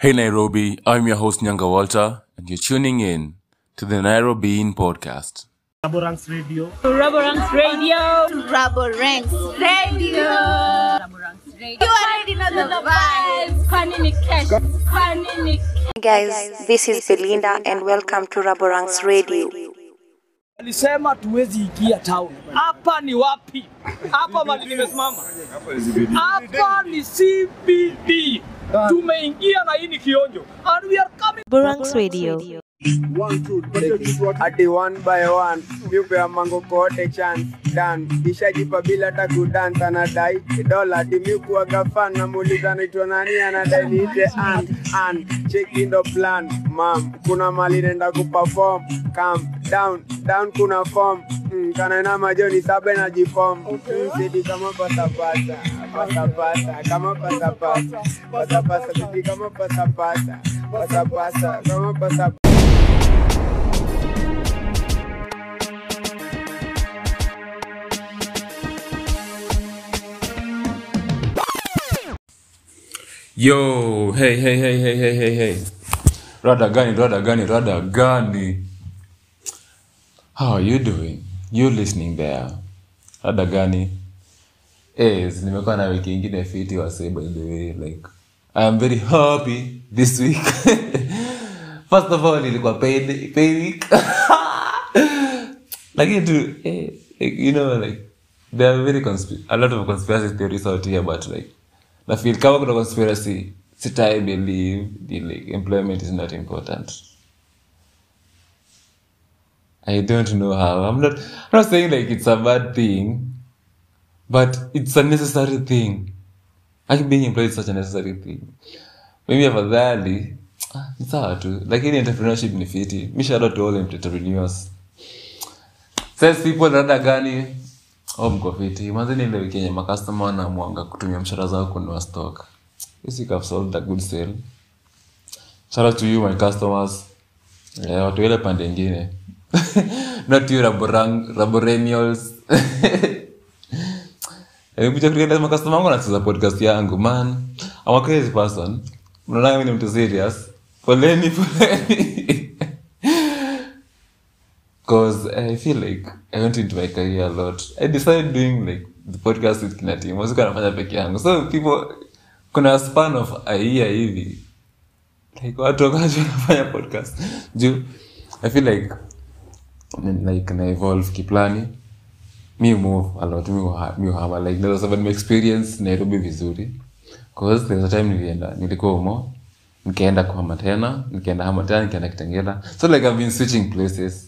Hey Nairobi, I'm your host Nyanga Walter, and you're tuning in to the Nairobi In podcast. Raborang's Radio. Rubber Ranks Radio. Rubber Ranks Radio. Rubber Ranks Radio. You already know the vibes. Kanini Cash. Kanini Guys, this is Belinda and welcome to Raborang's Radio. Alisema tuwezi ingia town. Hapa ni wapi? Hapa mali nimesimama. Hapa ni CBD. Tumeingia na hii ni kionjo. And we are coming. Burangs Radio. Ati one by one. Miupea mango kote chance dan kishajipa bila hata kudance anadai dola ati miukuwaga fan namuuliza naitwa nani anadai niite an an cheki ndo plan mam. Kuna mali nenda kuperform. Calm down down kuna form. Mm, kanaena majoni saba najifom mm, sidi kama pasapasa pasapasa kama pasapasa pasapasa sidi kama pasapasa pasapasa kama pasapasa Yo, hey, hey, hey, hey, hey, hey, hey. Rada gani, rada gani, rada gani. How are you doing? You listening there? Rada gani? Yes, nimekuwa na wiki ingine fiti wase by the way like I am very happy this week. First of all, ilikuwa paid pay week. Lakini tu eh, you know like there are very a lot of conspiracy theories out here but like na feel kama kuna conspiracy sitai believe the employment is not important. I don't know how. I'm not i'm not saying like it's a bad thing but it's a necessary thing. Like being employed is such a necessary thing. Maybe afadhali ni sawa tu. Lakini entrepreneurship ni fiti. Mishalo to all entrepreneurs. Says people rada gani oh mko makastoma wanamwanga kutumia mshara zao kunua stock. A good sale. Shout out to you my customers. Yeah, watu ile pande ingine. Not you raborang kueleza makastoma wangu anacheza podcast yangu man. I'm a crazy person. Mnaona mimi mtu serious. Poleni poleni because I feel like I went into my career a lot. I decided doing like the podcast with kina team. Nafanya peke yangu. So people kuna span of a hivi. Like watu wakaja nafanya podcast. Juu I feel like like na evolve kiplani. Mi move a lot. Mi uhama like naweza sema nime experience Nairobi vizuri. Cause there's a time nilienda nilikuwa umo nikaenda kuhama tena nikaenda hama tena nikaenda kitengela so like i've been switching places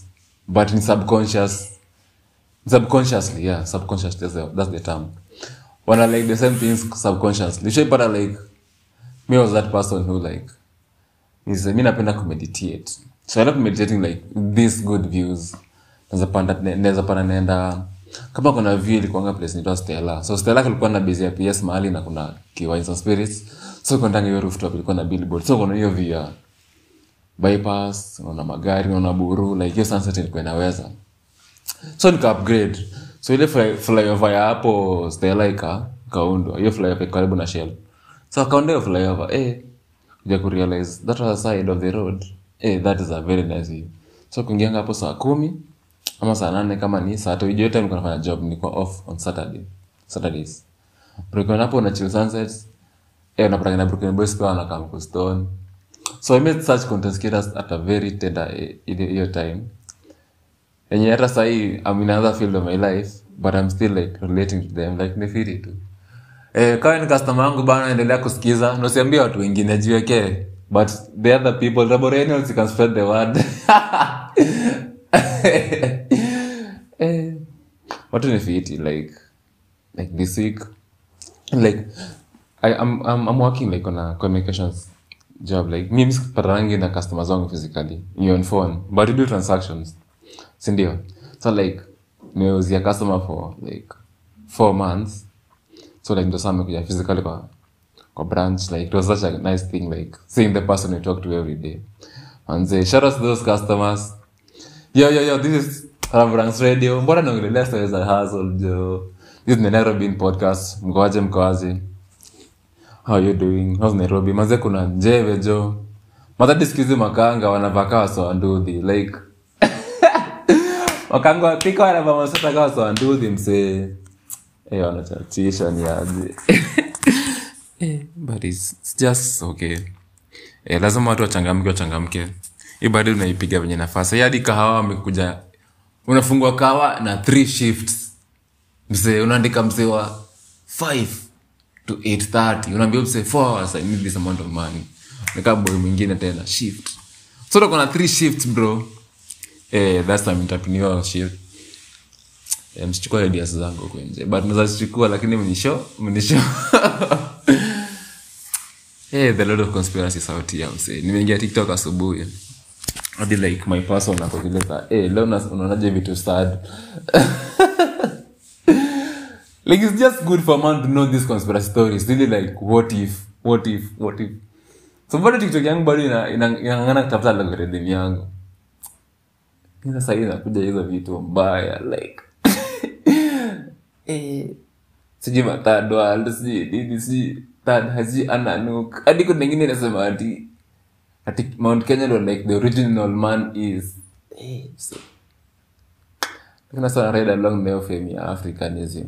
but in subconscious subconsciously yeah subconsciously that's the, term. Wana like the same things subconsciously ushaipata like me was that person who like is mi napenda kumeditate. So i love meditating like these good views. Naweza panda naenda. Kama kuna view ilikuanga place nitoa stella. So stella kulikuwa na busy ps mahali na kuna kiwines and spirits. So kwendanga hiyo rooftop ilikuwa na billboard. So kuna hiyo view bypass unaona magari unaona buru like hiyo sunset ilikuwa inaweza. So nika upgrade so ile flyover ya hapo stelaika kaundwa hiyo flyover karibu na shell. So akaunda hiyo flyover. Eh kuja kurealize that was a side of the road. Eh that is a very nice view. So kuingianga hapo saa kumi ama saa nane kama ni saa tatu. Hiyo time nilikuwa nafanya job nilikuwa off on saturday saturdays. Brooklyn hapo na chill sunsets eh na Brooklyn boys pia wanakaa mkustone so i made such content creators at a very tender eh, hiyo time. Enye hata sahii am in another field of my life but I'm still like relating to them like nifiri tu. Eh, kama ni customer yangu bana endelea kusikiza. Nasiambia watu wengine jiwekee but the other people laboranials you can spread the word. Eh, watu like like this week like I, I'm, I'm, I'm working like on a communications job like mimi sipatanangi na customers wangu physically ni on phone but we do transactions. Sindio. So like nimeuzia customer for like four months. So like ndo amekuja physically kwa kwa branch like it was such a nice thing like seeing the person we talk to every day. Manze shout out to those customers. Yo yo yo this is Rambrans radio. Mbona naongelelea stories za hustle jo this is the Nairobi podcast. Mkoaje mkoaje how you doing? How's Nairobi? Maze kuna jeve jo? Sikizi makanga wanavaka wasoanduthi like wakanga wapika wanavaa kawa wasoanduthi msee. Hey, wanachachisha ni aje. Eh, but it's, just okay. Eh, lazima watu wachangamke wachangamke. Hii bado unaipiga venye nafasi. Hadi kahawa amekuja unafungua kahawa na three shifts. Msee unaandika msee wa 5 to 830 unaambia say 4 hours i need this amount of money. Nikaa boy mwingine tena shift. So utakuwa na three shifts bro. Eh, that's time entrepreneur shift. Eh, msichukua ideas zangu kwenye but naweza zichukua lakini mnisho mnisho Hey, the lot of conspiracy sauti ya msee. Nimeingia tiktok asubuhi. Hadi like my person akovileza hey, leo unaonaje vitu sad like it's just good for man to know these conspiracy stories. Really like what if what if what if? So bado tiktok yangu bado ina- ina- kutafuta algorithm yangu. Ila sahii inakuja hizo vitu mbaya like eh, sijui matad sijui nini sijui third haji ananuk. Hadi kuna ingine inasema ati ati mount kenya ndo like the original man is. Eh, so, kuna sana ride along the fame africanism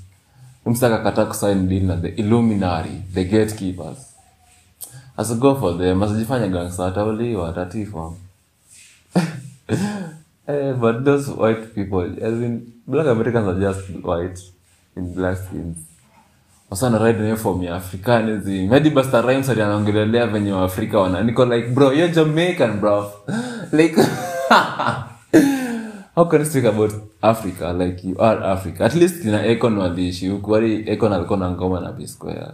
umsaka kata kusign deal na the illuminary the gatekeepers as go for them asijifanya gangsta atauliwa atatifa Eh, but those white people, as in black Americans are just white in black skins. Wasana ride na form ya Africanism. Hadi Busta Rhymes ali anaongelelea venye Waafrika wana. Niko like, bro, you're Jamaican, bro. like, how can you speak about Africa like you are Africa? At least ina Econ waliishi huku. Wali Econ alikuwa na ngoma na P Square.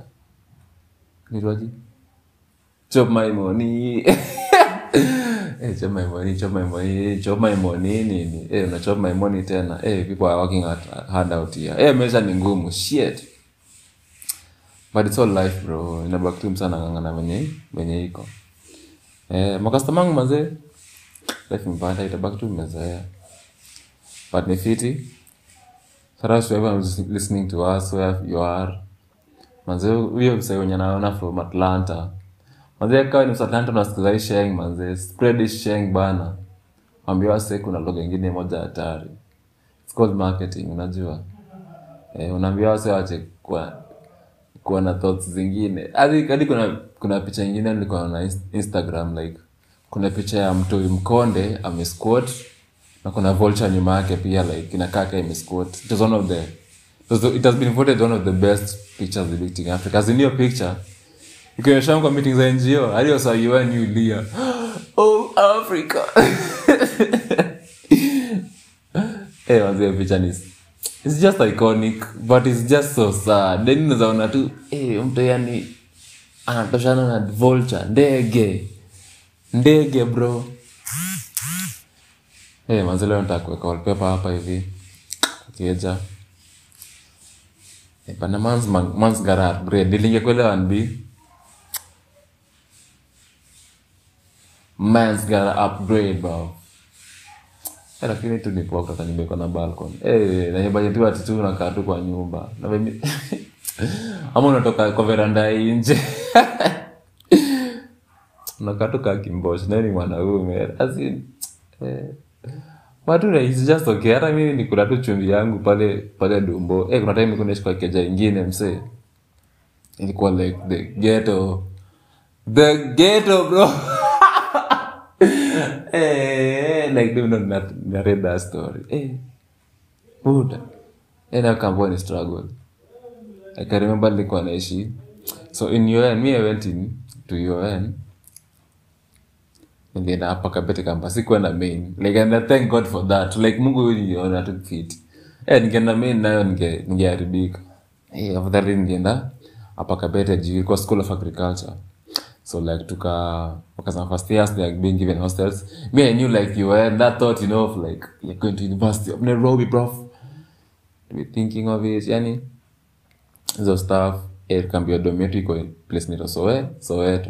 Chop my money. hey, chop my money, chop my money, chop my money nini? hey, una chop my money tena. hey, people are working at hard out here. hey, maisha ni ngumu. Shit. But it's all life bro. Inabaki tu msana ngangana venye venye iko. Eh, makastoma wangu mazee. Life mpanda itabaki tu mmezoea. But Nefiti. Shout out to everyone who's listening to us where you are. Manze huyo msee wenye naona from Atlanta. Manze kawa ni Atlanta unasikiza sharing manze. Spread sharing bana. Ambia wase kuna lugha ingine moja hatari. It's called marketing, unajua. Eh, unaambia wase wache kwa kuwa na thoughts zingine. Hadi kuna kuna picha nyingine nilikuwa na Instagram like kuna picha ya mtu mkonde amesquat na kuna vulture nyuma yake pia like inakaa imesquat. It was one of the it, has been voted one of the best pictures depicting Africa. As in hiyo picture ukionyesha kwa meeting za NGO hadi wasa UN yulia oh Africa. Hey, wazio picha ni it's just iconic but it's just so sad. Then unazaona tu hey, mtu yani anatoshana na vulture. Ndege. Ndege bro eh manze leo wallpaper hapa hivi kieja. Hey, bana man's man, man's 1b man's gara upgrade bro. Eh, lakini tu ni poa kutoka nyumba iko na balcon hey, na nyumba yetu ati tu unakaa tu kwa nyumba. Na mimi ama unatoka kwa veranda nje. Unakaa tu kaa kimbosh nani mwanaume. As eh na it's just nikula tu chumvi yangu pale pale dumbo. Eh kuna time nilikuwa keja ingine msee. Ilikuwa like the ghetto. The ghetto bro. Eh like eh buda eh struggle. I can remember nilikuwa naishi. So in UN me I went in to UN nilienda hapa kabete campus sikuenda main. Like and I thank God for that. Like Mungu niona tu fit. Eh ningeenda main nayo ninge ningeharibika. Eh afadhali ningeenda hapa kabete juu kwa school of agriculture. So like tuka wakasema first years they are being given hostels. Me I knew like you were that thought you know of like you're going to University of Nairobi to be thinking of it yani hizo stuff. Eh tukaambiwa dom yetu iko place inaitwa Sowe Soweto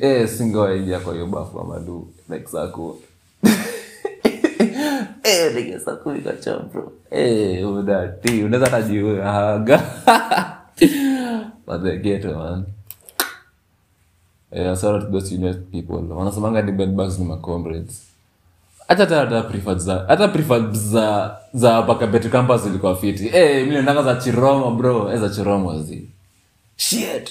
eh singewaingia kwa hiyo bafu amadu like sako kumi nige saa kumi kacha bro. Udati unaweza hata jiuaga but the ghetto man. Sorry to those unit people. Wanasemanga ni bed bugs ni my hata hata hata preferred za hata preferred za za Pakabet campus ilikuwa fiti. Eh mimi nataka za Chiromo bro. Eh za Chiromo zi. Shit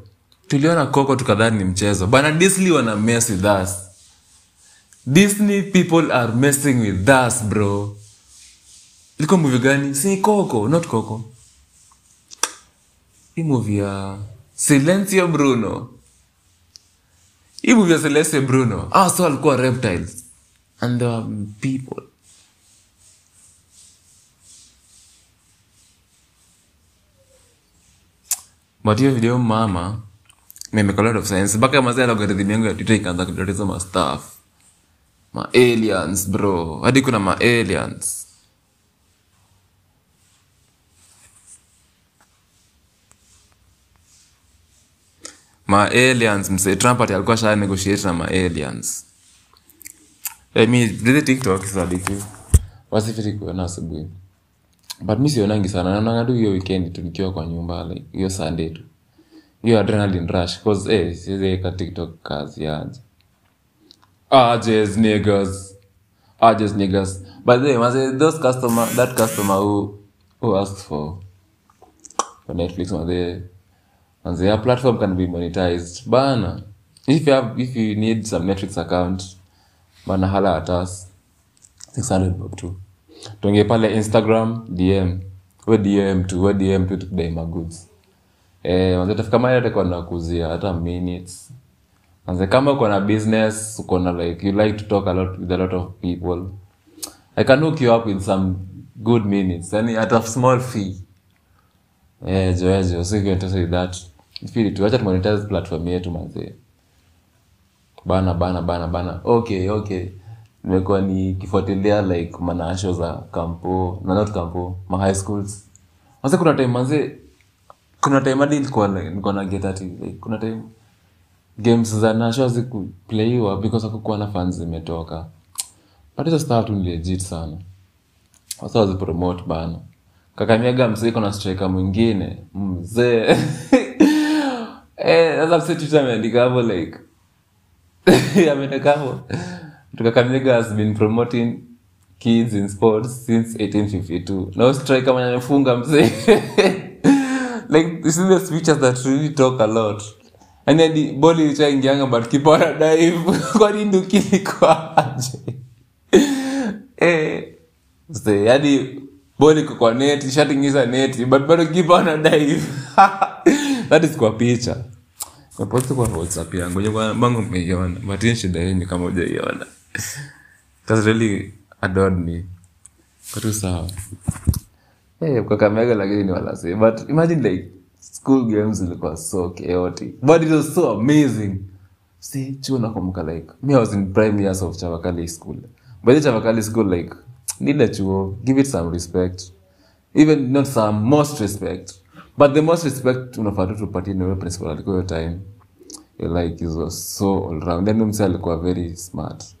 tuliona koko tukadhani ni mchezo. Bana disney wana mess with us. Disney people are messing with us bro. Liko muvi gani? Si coco not koko hii muvi ya silencio bruno. Hii muvi ya silencio bruno. Ah so alikuwa reptiles. And there people. But hiyo video mama mimeka a lot of sense mpaka mazee algorithm yangu ya twitter ikaanza kudoteza mastaff bro. Hadi kuna ma aliens. Mse trump ati alikuwa shaa negotiate na ma aliens. Eh, mi tiktok sadiki wasifiri kuona asubuhi. But mi sionangi sana. Naonanga hiyo wikendi tu kwa nyumba hiyo sunday tu hiyo adrenaline rush cause eh siwezi weka tiktok kazi aje. Ajes niggas ajes niggas but then maze those customer that customer who who asked for for netflix maze manze your platform can be monetized. Bana if you have if you need some netflix account bana hala at us. 600 bob tu. Tuongee pale instagram dm we dm tu we dm tu tukudai magoods eh manze tafika mahali hata kwa minutes. Manze kama uko na business uko na like you like to talk a lot with a lot of people. I can hook you up with some good minutes yani at a small fee. Eh joejo so if you're interested in that. Feel tu acha monetize platform yetu manze. Bana bana bana bana. Okay okay. Nimekuwa nikifuatilia like manasho za kampo na not kampo ma high schools. Manze kuna time manze kuna time hadi ilikuwa nilikuwa na get ati like kuna time games za nasho hazikuplayiwa because akukuwa na fans zimetoka. But hizo star tu ni sana. Wasa wazipromote bana. Kakamiaga msiko na striker mwingine mzee. Eh sasa kids in sports since 1852 no striker mwenye amefunga mzee like this is the that really talk a lot. And then the ball ilishaingianga but ana dive. Kwani nduki ilikuwa aje? Eh mzee yani ball iko kwa net ishatingiza net but bado keeper ana dive. That is kwa picha. Naposti kwa whatsapp yangu ngoja kwa bango mmeiona but shida yenu kama hujaiona. That's really adored me. Katu sawa hey, kwa kamega lakini ni walase but imagine like school games ilikuwa so chaotic. But it was so amazing. See chuo nakumbuka like me i was in prime years of chavakali school. By the chavakali school like nile chuo. Give it some respect. Even not some most respect. But the most respect unafaa tu principal alikuwa hiyo time. Like is was so all round then mse alikuwa very smart. Eh,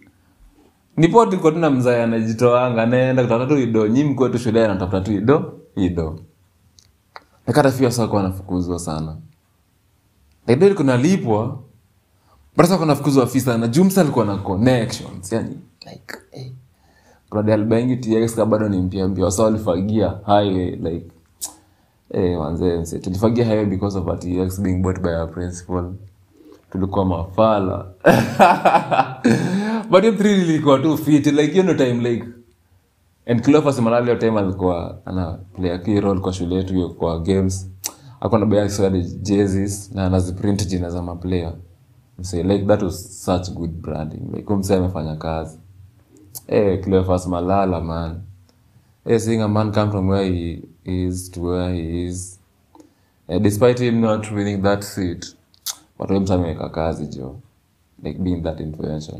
nipo tulikuwa tuna mzae anajitoanga naenda kutafuta tu ido. Nyi mkuwa tu shule anatafuta tu ido ido. Nakata fia saa kuwa nafukuzwa sana. Ido ilikuwa nalipwa brasa kuwa nafukuzwa fukuzwa afisa na jumsa alikuwa na connections yani like hey. kuna dalbengi tx bado ni mpya mpya. Wasa walifagia highway like eh wanze mse tulifagia highway because of tx being bought by our principal. Tulikuwa mafala but hiyo three ilikuwa tu fit like you no time like and clofas Malali hiyo time alikuwa ana play key role kwa shule yetu hiyo kwa games alikuwa na baya swali jerseys na anaziprint jina za maplayer say like that was such good branding. Like msee amefanya kazi. Eh clofas Malala man. Eh seeing a man come from where he is to where he is. Eh, despite him not winning that seat but msee ameweka kazi jo like being that influential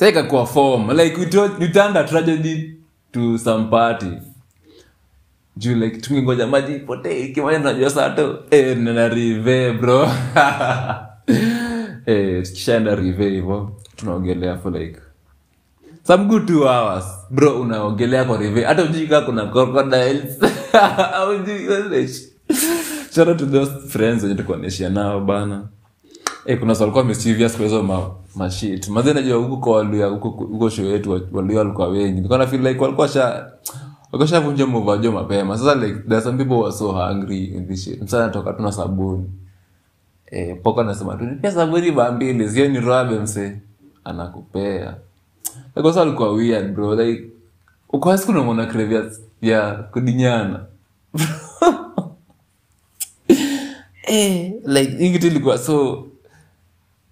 sa kwa form. Like we told- tragedy to some party. Juu like tungengoja maji ipotee ikimanya tunajua sato eh, nena rive bro. Eh, tukishaenda rive hivo tunaogelea for like some good two hours. Bro unaogelea kwa rive hata ujui kuna crocodiles. Aujui shout out to those friends wenye tukuoneshia nao bana Eh, kuna walikuwa mischievous kwa hizo ma, mashit mazi najua huku kwa waluya huko show yetu waluya walikuwa wengi. Nilikuwa na like walikuwa sha walikuwa shavunja mapema. Sasa like there some people were so hungry in this shit. Msana toka tuna sabuni. Eh, poko anasema tu pia sabuni ba mbili sio ni robe mse. Anakupea. Like sasa alikuwa weird bro. Like uko siku unamwona crave ya, ya kudinyana. Eh, like kitu ilikuwa so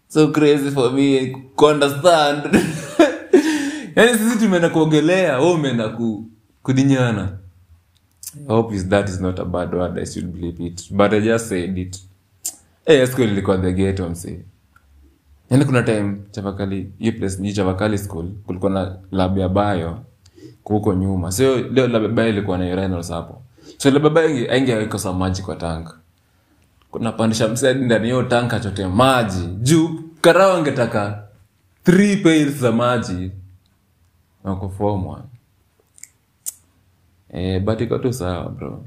so crazy for me ku understand. Yani sisi tumeenda kuogelea wewe umeenda ku, kudinyana. Hope is that is not a bad word I should believe it. But I just said it. Hey, school ilikuwa the ghetto msee yani kuna time chavakali hiyo place ni chavakali school kulikuwa na lab ya bayo huko nyuma. Sio leo lab ya bayo ilikuwa na urinals hapo. So lab ya bio aingeikosa maji kwa tanka kunapandisha msadi ndani hiyo tanka achote maji. Juu karao angetaka three za maji. Nakufomwa eh, but iko tu sawa bro.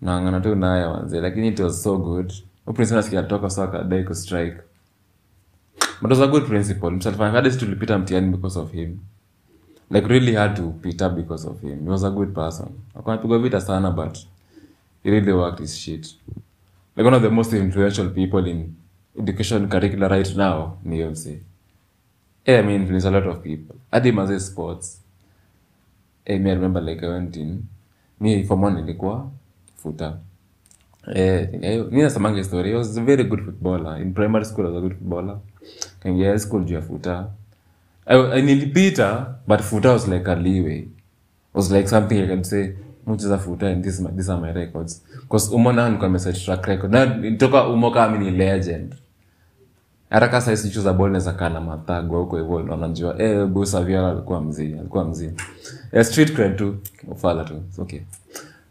Naangana tu naye wanze lakini it was so good. Uprinsinasikiatoka so akadai kustrike but was a good principle. Msalifanya tulipita mtihani because of him. Like really had to pita because of him. He was a good person. Akanapigwa vita sana but he really worked his shit like one of the most influential people in education curricula right now ni. Yeah, I mean, influence a lot of people. Hadi maze sports. Eh, me I remember like I in. Me form one nilikuwa futa. eh, eh, mi nasemanga historia he was a very good footballer in primary school I was a good footballer kaingia high school juu ya futa I, I nilipita but futa was like a leeway was like something I can say is my- these my records. Bcause umo nao track record. Na toka umo kama legend. Hata hizi chuza ball naweza kaa mathagwa huko hivo na unajua eh Busa alikuwa mzee alikuwa mzee. Eh, street cred tu ufala tu okay.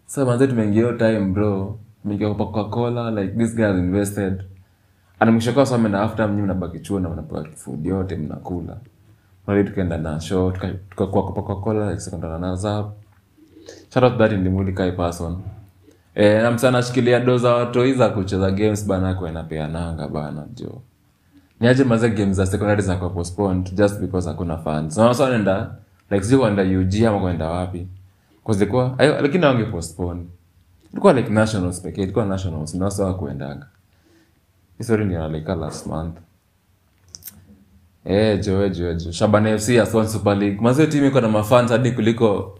So manze tumeingia time bro. Tumeingia Coca-Cola like this guy has invested. Ana mwisho kwa sababu na after mnyi mnabaki chuo na mnapewa food yote mnakula mali tukaenda na show tuka- tukakuwa kwa Coca-Cola like sekondana na zap shout out that Ndimuli Kai person. Eh na msana ashikilia doza watoi za kucheza games bana kuenapeananga bana jo. Niache maze game za secondary zinakuwa postponed just because hakuna funds na wasa nenda like sio kwenda UG ama kwenda wapi. Cause ilikuwa ayo lakini wange postpone. Ilikuwa like nationals pekee ilikuwa nationals ndio wasa kuendaga. History ni like last month. Eh jo eh, jo jo Shabana FC ya Swan Super League. Maze timu iko na mafans hadi kuliko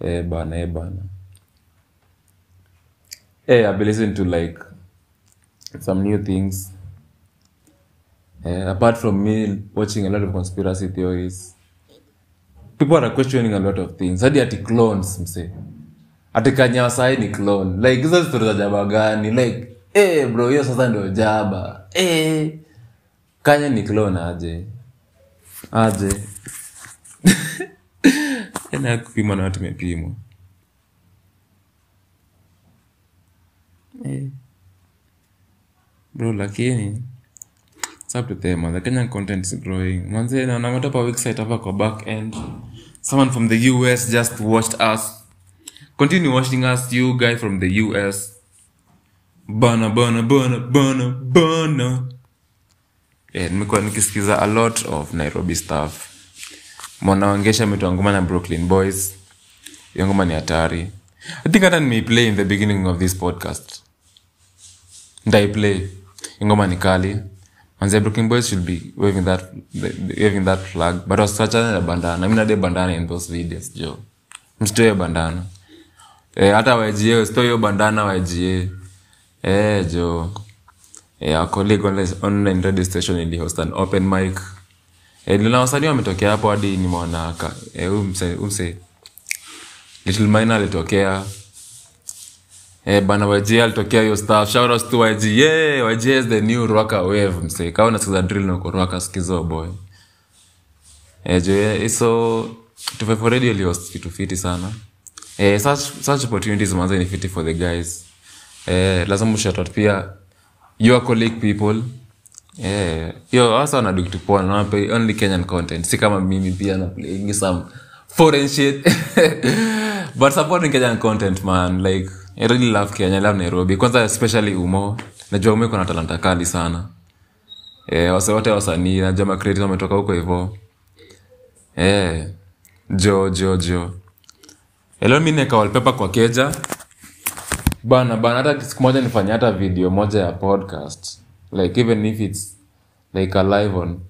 eh bana eh bana. Eh I've been listening to like some new things. Eh, apart from me watching a lot of conspiracy theories people are questioning a lot of things. Hadi ati clones mse ati kanyawa sai ni clone. Like hizo stories za jaba gani? Like eh bro hiyo sasa ndio jaba. Eh kanya ni clone aje? Aje ena kupimwa na watu imepimwa. Eh. bro lakini it's up to them the kenyan content is growing. Manze na nametopa website hapa kwa back end. Someone from the us just watched us. Continue watching us you guy from the us bana bana bana bana bana. Eh, nimekuwa nikisikiza a lot of nairobi stuff mwanawangesha ametoa ngoma na brooklyn boys. Hiyo ngoma ni hatari. I think hata nimeiplay in the beginning of this podcast. Ndaiplay ingoma ni kali. Manzia brooklyn boys should be waving that, waving that flag. But wasichana na bandana. Mi nade bandana in those videos jo. Msitoe bandana. Eh, hata waijie usitoe bandana waijie eh, jo. Eh, our online, online radio station ilihost an open mic eh, nina wasanii wametokea hapo hadi nimeona ka- umse, huyu mse- huyu mse little minor alitokea Eh, bana YG alitokea hiyo stuff. Shout out to YG. Yeah, YG is the new rocker wave msee. Kama unasikiza drill na rocker sikizo boy. Eh, je, yeah, so 254 radio ilihost kitu fiti sana. Eh, such such opportunities manze ni fiti for the guys. Eh, lazima shout out pia your colleague people. Yo hasa wana do kitu wanape only Kenyan content. Si kama mimi pia na playing some foreign shit. But supporting Kenyan content man like I really love Kenya, I love Nairobi. Kwanza especially Umo. Najua Umo iko na talanta kali sana. Wase wote wasanii, najua ma wametoka huko hivyo. Jo jo jo. Hello mimi neka kwa keja. Bana bana hata siku moja nifanya hata video moja ya podcast. Like even if it's like alive live on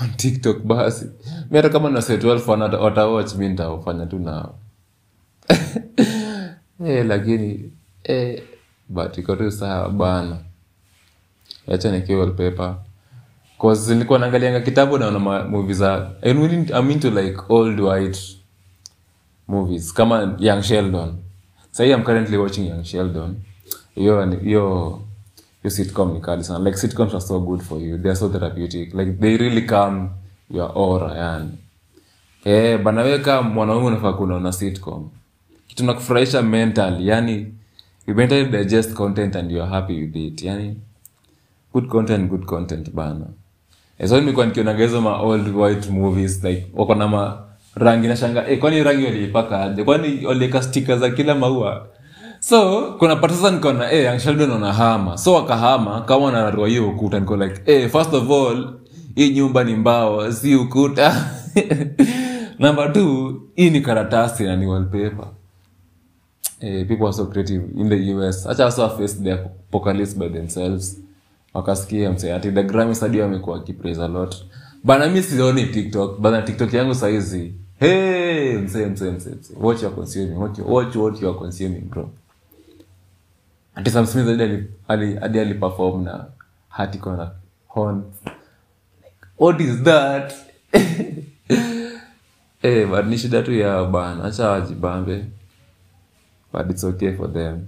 on TikTok basi. mi hata kama na set 12 wana wata watch mimi nitafanya tu nao. Eh, lakini eh, but iko tu sawa bana. Acha nikiwa wallpaper. Nilikuwa naangalianga kitabu naona movie za I'm, into like old white movies kama Young Sheldon. Sahii I'm currently watching Young Sheldon. Hiyo hiyo sitcom ni kali sana. Like sitcoms are so good for you. They so therapeutic. Like they really calm your aura yani. Eh, bana mwanaume unafaa kunaona sitcom. Kitu nakufurahisha mentally, yani you mentally digest content and you are happy with it. Yani good content good content bana eh, so nimekuwa nikionaga hizo ma old white movies like wako na ma rangi na shanga eh, kwani rangi waliipaka aje kwani waliweka stika za kila maua so kuna patasa nikaona eh, sheldon wanahama so wakahama kama wanararua hiyo ukuta niko like eh, first of all hii nyumba ni mbao si ukuta. Number t hii ni karatasi na ni wallpaper. Eh, people are so creative in the us acha wasa face the apocalypse by themselves. Wakasikia mse the Grammys hadi wamekuwa kipraise a lot. Bana mi sioni tiktok. Bana tiktok yangu saizi hey mse mse mse watch your consuming watch, watch what you are consuming bro ati Sam Smith hadi ali- ali- hadi aliperform na hati kona horn. What is that? Eh but ni shida tu yao bana. Acha wajibambe. But it's okay for them.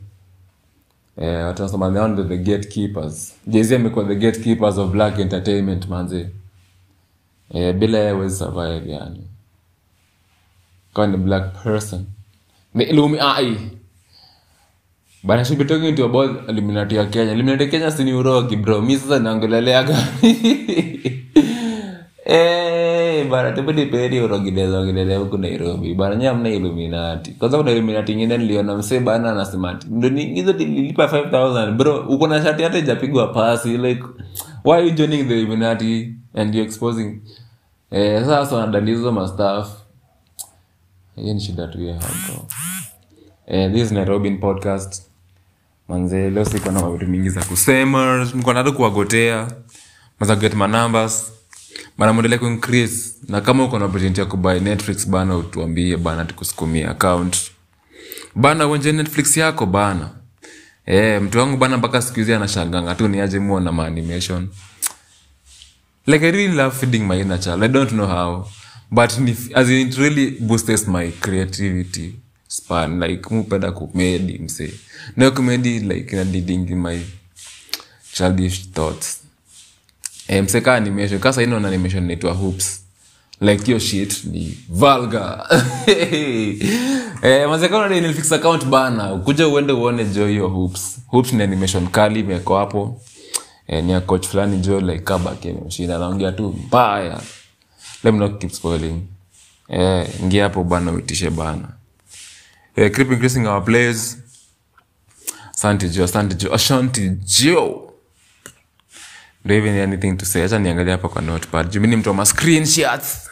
Eh watu wanasema they are the gatekeepers. Jay amekuwa the gatekeepers of black entertainment manze. Eh bila yeye huwezi survive yani. Kama ni black person the illuminati bana should be talking to about illuminati ya kenya. Illuminati ya kenya si urogi bro. Mi sasa naongelelea gani bana tupeni peni ongelelea huku nairobi. Bana nyie hamna illuminati. Kwanza kuna illuminati ingine niliona msee bana anasema ndo niingizo nililipa 5000 bro uko na shati hata ijapigwa pasi like why are you joining the illuminati and you exposing? Sasa wanadalizo mastaff hiyo ni shida tu ya hapo eh, this is nairobi podcast. Manze leo siko na vitu mingi za kusema. Niko na kuwagotea. Maza get bana muendelee kuincrease. Na kama uko na opportunity ya kubuy netflix bana utuambie bana tukusukumia account. Bana uenje netflix yako bana. Eh mtu wangu bana mpaka siku anashanganga. Tu ni aje maanimation like i really love feeding my inner child. I don't know how. But ni, as it really boosts my creativity span like mupenda kumedi mse nayo kumedi like inadiding my childish thoughts. E, mse kaa nimesho kaa saini ona nimesho naitwa hoops. Like hiyo shit ni valga eh, mazekana ni Netflix account bana kuja uende uone jo hiyo hoops. Hoops ni animation kali imeko hapo. Eh, ni coach fulani jo like kabake imemshinda anaongea tu mbaya. Let me not keep spoiling. Eh, ngia hapo bana uitishe bana eh, keep increasing our plays asante jo asante jo ashanti jo do even anything to say. Acha niangalia hapa kwa notepad. Juu mi ni mtu wa screenshots.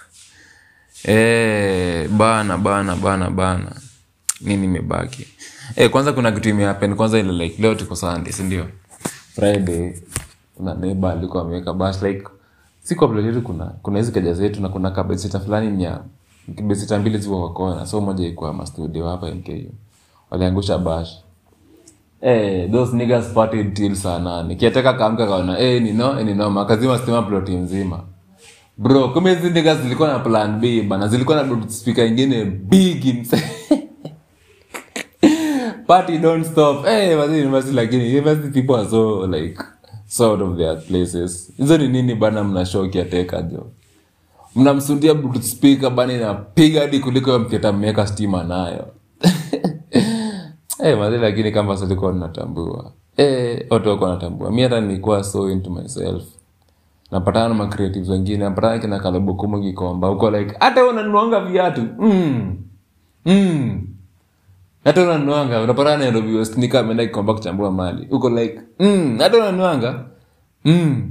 Eh bana bana bana bana. Nini imebaki? Eh kwanza kuna kitu imehappen. Kwanza ile like leo tuko sunday si ndio? Friday kuna neighbor alikuwa ameweka bash like si kwa kuna kuna hizi kaja zetu na kuna kabesita fulani ni besita mbili ziwa kwa so moja iko mastudio hapa MKU waliangusha bash. Hey, those niggas partied till saa nane kiateka kaamka kaona hey, nino eh, ni noma akazima stima ploti mzima bro kumbe hizi niggas zilikuwa na plan b bana. Zilikuwa na spika ingine big party don't stop. Hey, basi university lakini university people are so like sort of their places. Hizo ni nini bana mna kiateka jo mnamsundia Bluetooth speaker bana inapiga hadi kuliko mketa mmeweka stima nayo hey, mazi lakini kama silikuwa natambua eh, watu wako natambua mi hata nilikuwa so into myself napatana na macreatives wengine napatana kina kalabukumu kikomba uko like hata unanuanga viatu mm. Mm. hata unanuanga unapatana Nairobi West ameenda kikomba kuchambua mali uko like mm. hata mm.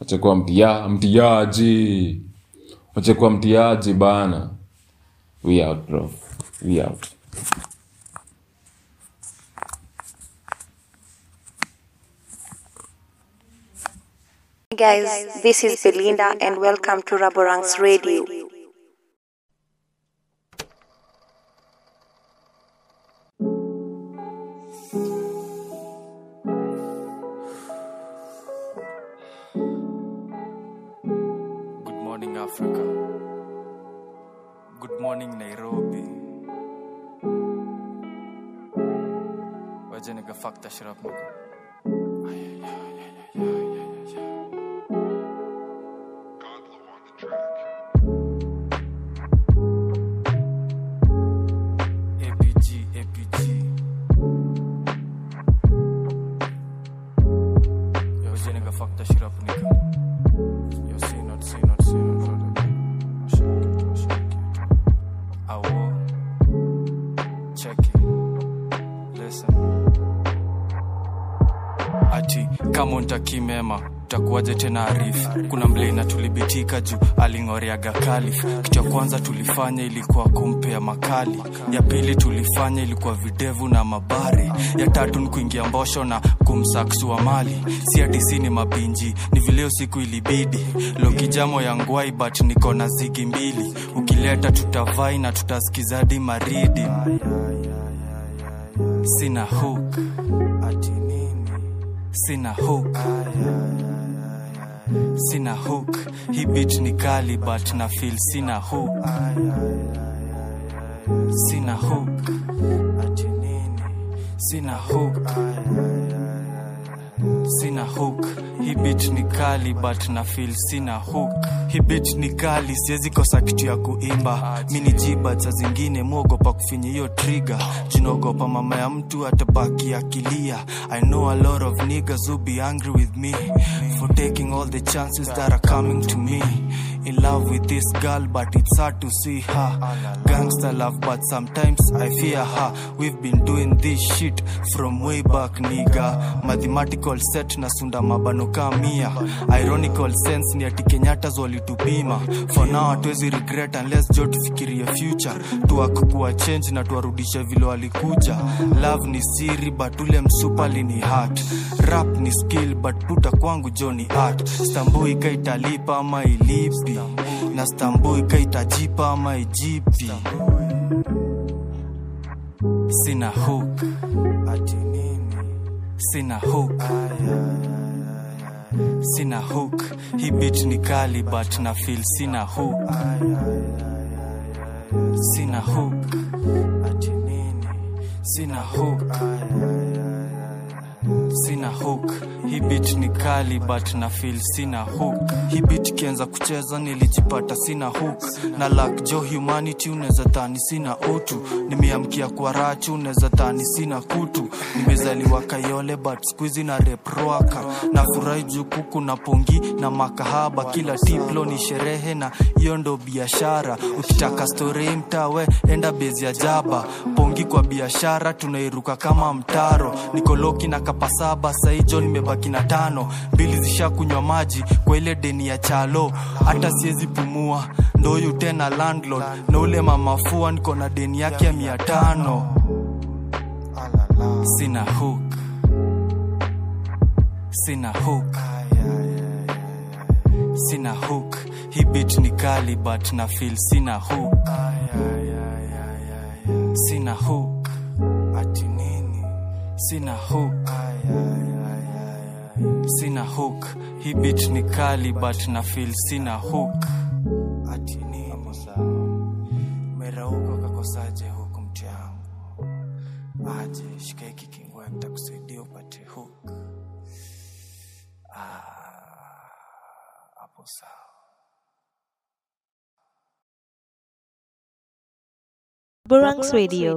wache kuwa mtia mtiaji. Wachekuwa mtiaji bana. We out bro. We out. Guys, this is Belinda and welcome to Raborang's Radio. факт ашрап могу. Tulibitika juu aling'oreaga kalif kitu ya kwanza tulifanya ilikuwa kumpea makali. Ya pili tulifanya ilikuwa videvu na mabari. Ya tatu ni kuingia mbosho na kumsaksua mali. Ati ni mabinji, ni vileo siku ilibidi. Lokijamo ya ngwai but niko na zigi mbili. Ukileta tutavai na tutaskizadi maridi. Sina hook. Sina hook sina hook. Hii bit ni kali but na feel sina hook. Sina hook. Ati sina hook sina hook. Hii ni kali but na feel sina hook. Hii ni kali siwezi kosa kitu ya kuimba. Mi ni jiba cha zingine mwogopa kufinya hiyo triga jinaogopa mama ya mtu atabaki akilia. I know a lot of niggas who be angry with me. For taking all the chances that are coming to me in love with this girl but it's hard to see her. Gangster love but sometimes i fear her. We've been doing this shit from way back nigga. Mathematical set na sunda mabano kamia ironical sense ni ati Kenyatta's walitupima for now hatuwezi regret unless jo tufikirie future. Tuakukua change na tuwarudishe vile walikuja. Love ni siri but ule msupali ni heart. rap ni skill but puta kwangu jo ni art. Stambui kaitalipa ama ilipi na stambui kaitajipa ama ijipi? Sina hook ati nini? Sina hook sina hook hii bit ni kali but na feel sina hook sina hook ati nini? Sina hook sina hook. Hii ni kali but na feel sina hook. Hii kianza kucheza nilijipata sina hook. Na lak jo humanity unaweza dhani sina utu. Nimeamkia kwa rachu unaweza dhani sina kutu. Nimezaliwa kayole but skuizi na reproaka na furahi juu kuku na pongi na makahaba. Kila tiplo ni sherehe na hiyo ndo biashara. Ukitaka stori mtawe enda bezi ya jaba. Pongi kwa biashara tunairuka kama mtaro. Nikoloki na kapasaba saijo nimebaki na tano. Mbili zishakunywa maji kwa ile deni ya chalo. Hata siwezi pumua ndo huyu tena landlord. Na ule mamafua niko na deni yake ya mia tano. Sina hook. Sina hook. Sina hook. Hi bit ni kali but na feel sina hook. Sina hook. Ati nini? Sina hook sina hook. Hii beat ni kali but na feel sina hook. Ati nini merauka kakosaje huku mti yangu. Aje shika hiki nitakusaidia upate hook. Ah, hapo sawa. Burangs Radio.